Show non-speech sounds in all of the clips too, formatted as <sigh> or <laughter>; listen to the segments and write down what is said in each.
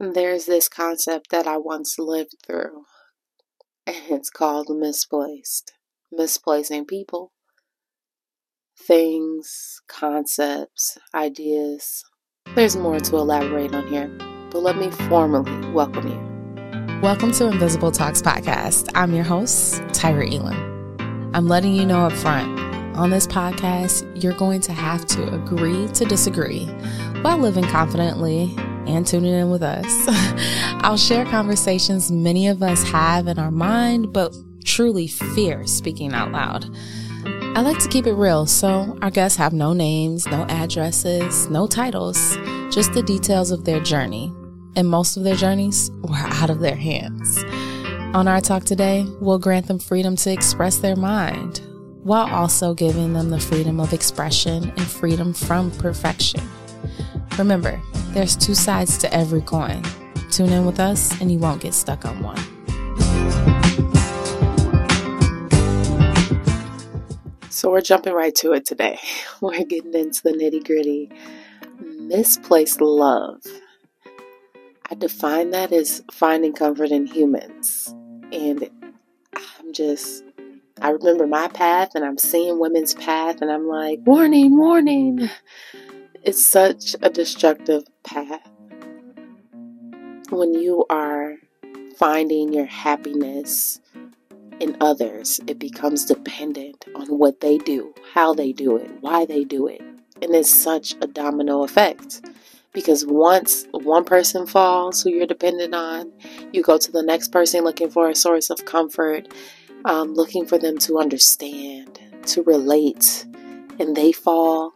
There's this concept that I once lived through, and it's called misplaced. Misplacing people, things, concepts, ideas. There's more to elaborate on here, but let me formally welcome you. Welcome to Invisible Talks Podcast. I'm your host, Tyra Eiland. I'm letting you know up front on this podcast, you're going to have to agree to disagree while living confidently and tuning in with us. <laughs> I'll share conversations many of us have in our mind, but truly fear speaking out loud. I like to keep it real, so our guests have no names, no addresses, no titles, just the details of their journey. And most of their journeys were <laughs> out of their hands. On our talk today, we'll grant them freedom to express their mind while also giving them the freedom of expression and freedom from perfection. Remember, there's two sides to every coin. Tune in with us and you won't get stuck on one. So, we're jumping right to it today. <laughs> We're getting into the nitty gritty. Misplaced love. I define that as finding comfort in humans. And I'm just, I remember my path and I'm seeing women's path and I'm like, warning, warning. It's such a destructive path. When you are finding your happiness in others, it becomes dependent on what they do, how they do it, why they do it. And it's such a domino effect. Because once one person falls who you're dependent on, you go to the next person looking for a source of comfort, um, looking for them to understand, to relate, and they fall,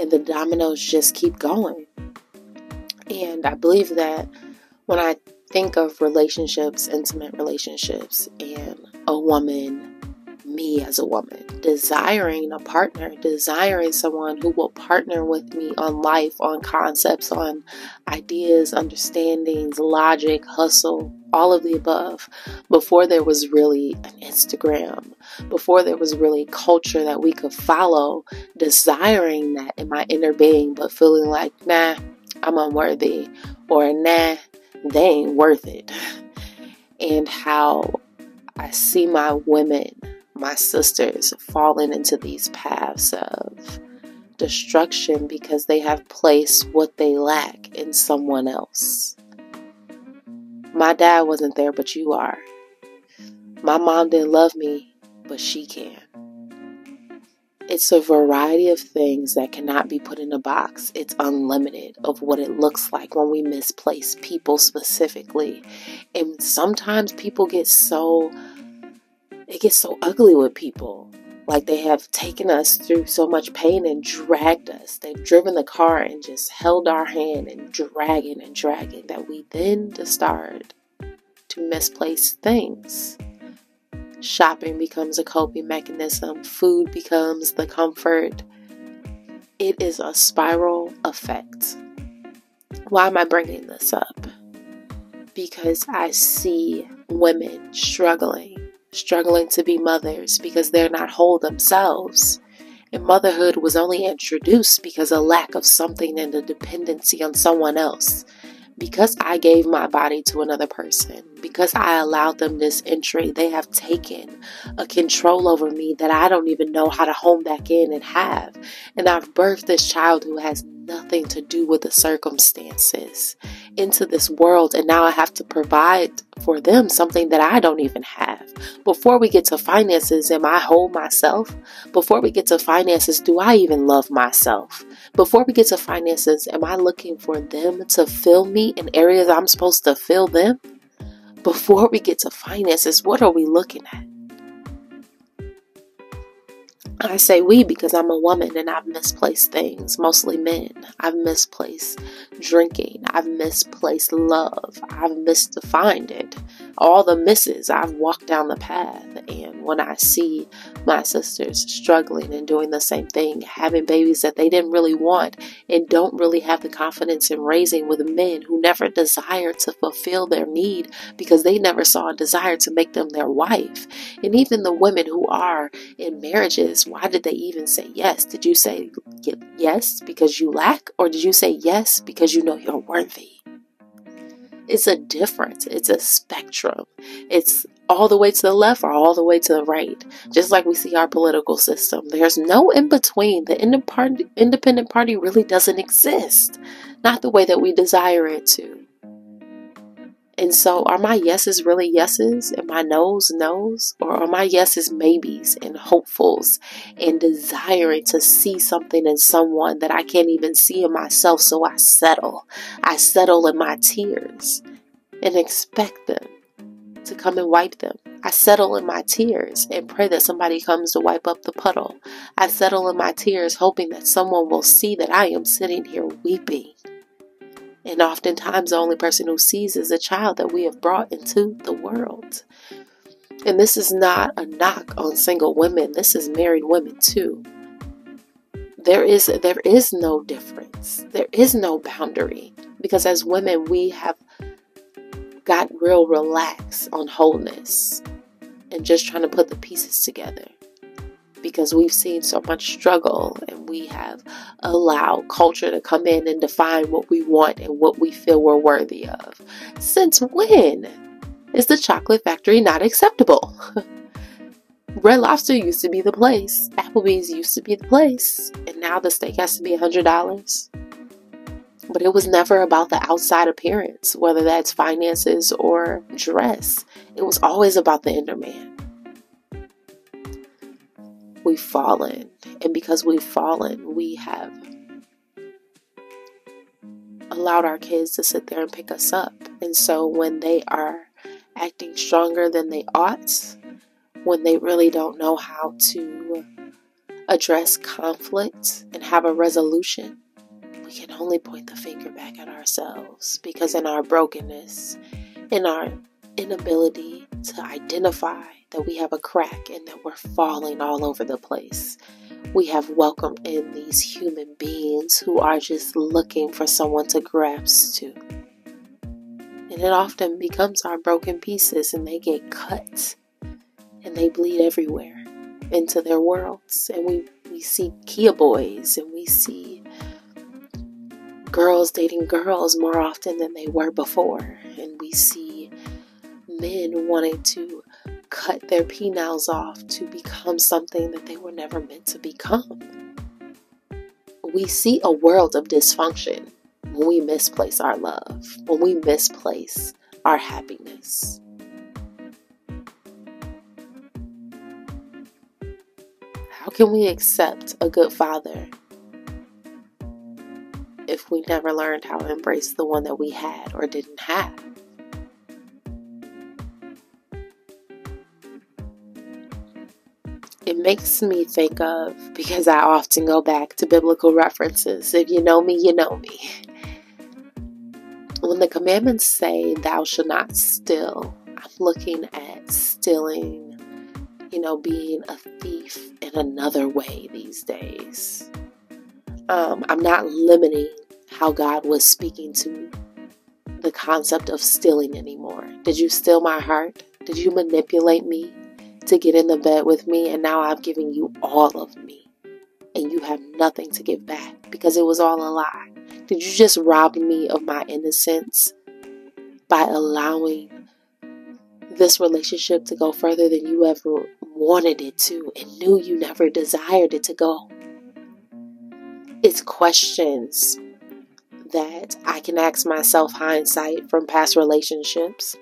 and the dominoes just keep going. And I believe that when I think of relationships, intimate relationships, and a woman, me as a woman, desiring a partner, desiring someone who will partner with me on life, on concepts, on ideas, understandings, logic, hustle, all of the above, before there was really an Instagram, before there was really culture that we could follow, desiring that in my inner being, but feeling like, nah, I'm unworthy, or nah, they ain't worth it. <laughs> And how I see my women, my sisters, falling into these paths of destruction because they have placed what they lack in someone else. My dad wasn't there, but you are. My mom didn't love me, but she can. It's a variety of things that cannot be put in a box. It's unlimited of what it looks like when we misplace people specifically. And sometimes people get so it gets so ugly with people. Like they have taken us through so much pain and dragged us. They've driven the car and just held our hand and dragging and dragging that we then start to misplace things. Shopping becomes a coping mechanism, food becomes the comfort. It is a spiral effect. Why am I bringing this up? Because I see women struggling, struggling to be mothers because they're not whole themselves. And motherhood was only introduced because a lack of something and a dependency on someone else because I gave my body to another person, because I allowed them this entry, they have taken a control over me that I don't even know how to home back in and have. And I've birthed this child who has nothing to do with the circumstances into this world, and now I have to provide for them something that I don't even have. Before we get to finances, am I whole myself? Before we get to finances, do I even love myself? Before we get to finances, am I looking for them to fill me in areas I'm supposed to fill them? Before we get to finances, what are we looking at? I say we because I'm a woman and I've misplaced things, mostly men. I've misplaced drinking. I've misplaced love. I've misdefined it. All the misses, I've walked down the path. And when I see my sisters struggling and doing the same thing, having babies that they didn't really want and don't really have the confidence in raising with men who never desire to fulfill their need because they never saw a desire to make them their wife. And even the women who are in marriages why did they even say yes? Did you say yes because you lack, or did you say yes because you know you're worthy? It's a difference, it's a spectrum. It's all the way to the left or all the way to the right. Just like we see our political system, there's no in between. The independent party really doesn't exist, not the way that we desire it to. And so, are my yeses really yeses and my no's no's? Or are my yeses maybes and hopefuls and desiring to see something in someone that I can't even see in myself? So I settle. I settle in my tears and expect them to come and wipe them. I settle in my tears and pray that somebody comes to wipe up the puddle. I settle in my tears hoping that someone will see that I am sitting here weeping and oftentimes, the only person who sees is a child that we have brought into the world. And this is not a knock on single women, this is married women too. There is there is no difference. There is no boundary because as women we have got real relaxed on wholeness and just trying to put the pieces together because we've seen so much struggle and we have allowed culture to come in and define what we want and what we feel we're worthy of. Since when is the chocolate factory not acceptable? <laughs> Red Lobster used to be the place, Applebee's used to be the place, and now the steak has to be $100. But it was never about the outside appearance, whether that's finances or dress. It was always about the inner man we've fallen. And because we've fallen, we have allowed our kids to sit there and pick us up. And so when they are acting stronger than they ought, when they really don't know how to address conflict and have a resolution, we can only point the finger back at ourselves because in our brokenness, in our inability to identify that we have a crack and that we're falling all over the place. We have welcomed in these human beings who are just looking for someone to grasp to. And it often becomes our broken pieces and they get cut and they bleed everywhere into their worlds. And we, we see Kia boys and we see girls dating girls more often than they were before. And we see men wanting to cut their penals off to become something that they were never meant to become. We see a world of dysfunction when we misplace our love, when we misplace our happiness. How can we accept a good father if we never learned how to embrace the one that we had or didn't have? It makes me think of because I often go back to biblical references. If you know me, you know me. When the commandments say, Thou shalt not steal, I'm looking at stealing, you know, being a thief in another way these days. Um, I'm not limiting how God was speaking to the concept of stealing anymore. Did you steal my heart? Did you manipulate me? To get in the bed with me, and now I've given you all of me, and you have nothing to give back because it was all a lie. Did you just rob me of my innocence by allowing this relationship to go further than you ever wanted it to and knew you never desired it to go? It's questions that I can ask myself hindsight from past relationships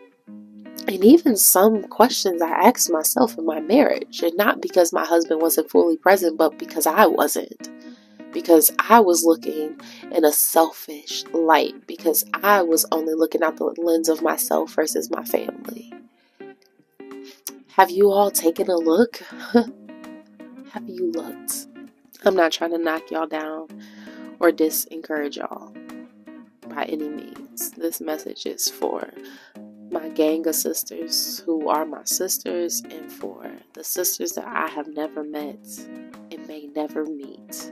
and even some questions I asked myself in my marriage, and not because my husband wasn't fully present, but because I wasn't. Because I was looking in a selfish light, because I was only looking out the lens of myself versus my family. Have you all taken a look? <laughs> Have you looked? I'm not trying to knock y'all down or disencourage y'all by any means. This message is for gang of sisters who are my sisters, and for the sisters that I have never met and may never meet,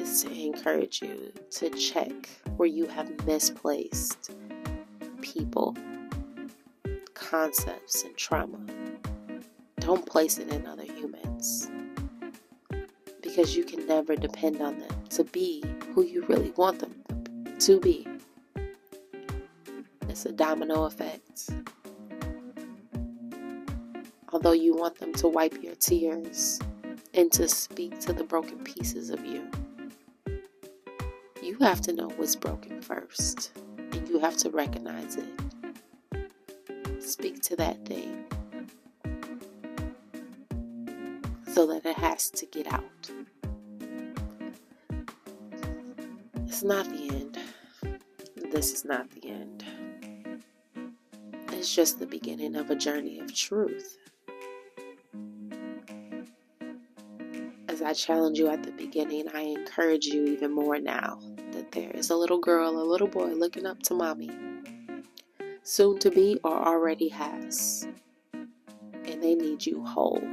is to encourage you to check where you have misplaced people, concepts, and trauma. Don't place it in other humans because you can never depend on them to be who you really want them to be. It's a domino effect. Although you want them to wipe your tears and to speak to the broken pieces of you, you have to know what's broken first. And you have to recognize it. Speak to that thing so that it has to get out. It's not the end. This is not the end. It's just the beginning of a journey of truth. As I challenge you at the beginning, I encourage you even more now that there is a little girl, a little boy looking up to mommy, soon to be or already has. And they need you whole,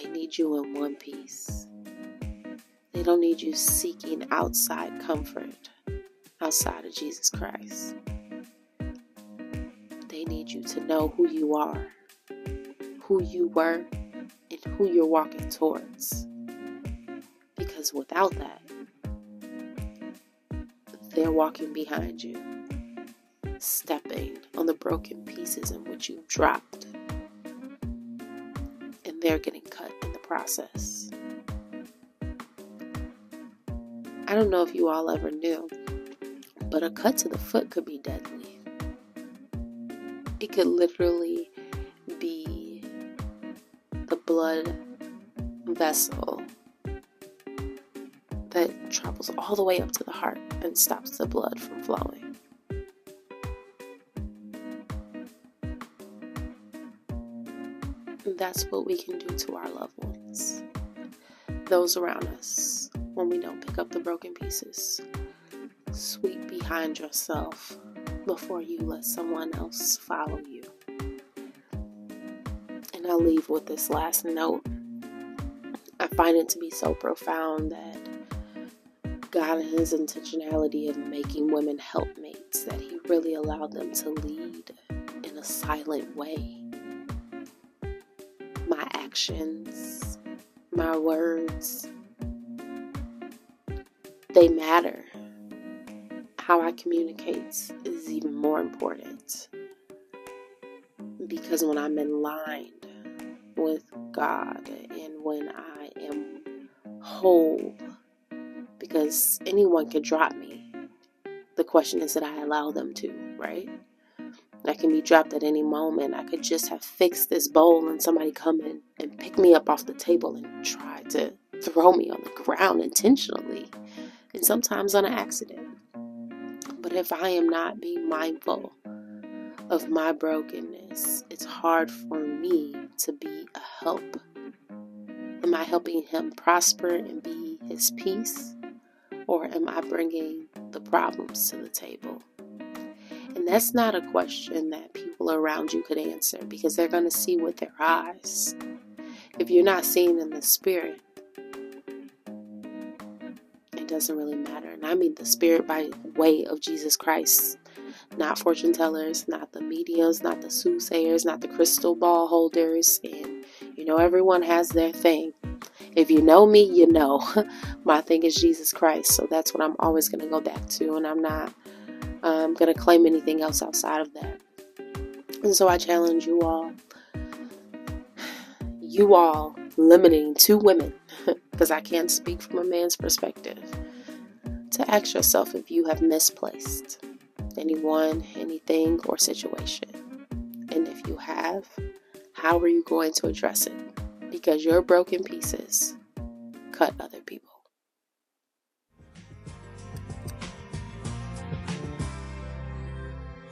they need you in one piece. They don't need you seeking outside comfort outside of Jesus Christ. Need you to know who you are, who you were, and who you're walking towards. Because without that, they're walking behind you, stepping on the broken pieces in which you dropped, and they're getting cut in the process. I don't know if you all ever knew, but a cut to the foot could be deadly. It could literally be the blood vessel that travels all the way up to the heart and stops the blood from flowing. That's what we can do to our loved ones, those around us when we don't pick up the broken pieces. Sweep behind yourself before you let someone else follow you. And I'll leave with this last note. I find it to be so profound that God and His intentionality of making women helpmates, that He really allowed them to lead in a silent way. My actions, my words, they matter. How I communicate is even more important. Because when I'm in line with God and when I am whole, because anyone could drop me, the question is that I allow them to, right? I can be dropped at any moment. I could just have fixed this bowl and somebody come in and pick me up off the table and try to throw me on the ground intentionally and sometimes on an accident. But if I am not being mindful of my brokenness, it's hard for me to be a help. Am I helping him prosper and be his peace? Or am I bringing the problems to the table? And that's not a question that people around you could answer because they're going to see with their eyes. If you're not seeing in the spirit, it doesn't really matter. And I mean the spirit by way of Jesus Christ, not fortune tellers, not the mediums, not the soothsayers, not the crystal ball holders. And you know, everyone has their thing. If you know me, you know <laughs> my thing is Jesus Christ. So that's what I'm always going to go back to. And I'm not um, going to claim anything else outside of that. And so I challenge you all, you all limiting to women <laughs> because I can't speak from a man's perspective, to ask yourself if you have misplaced anyone, anything, or situation. And if you have, how are you going to address it? Because your broken pieces cut other people.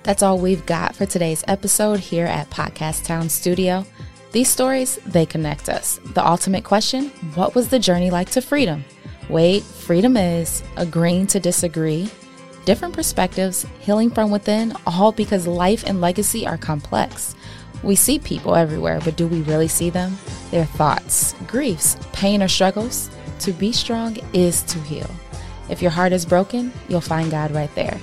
That's all we've got for today's episode here at Podcast Town Studio. These stories, they connect us. The ultimate question what was the journey like to freedom? Wait, freedom is agreeing to disagree, different perspectives, healing from within, all because life and legacy are complex. We see people everywhere, but do we really see them? Their thoughts, griefs, pain, or struggles? To be strong is to heal. If your heart is broken, you'll find God right there.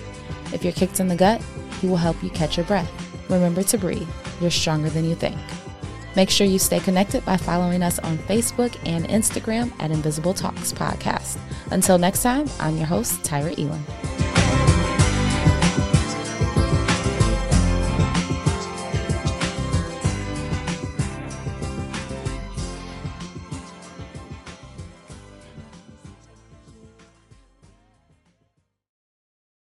If you're kicked in the gut, He will help you catch your breath. Remember to breathe. You're stronger than you think. Make sure you stay connected by following us on Facebook and Instagram at Invisible Talks Podcast. Until next time, I'm your host, Tyra Eiland.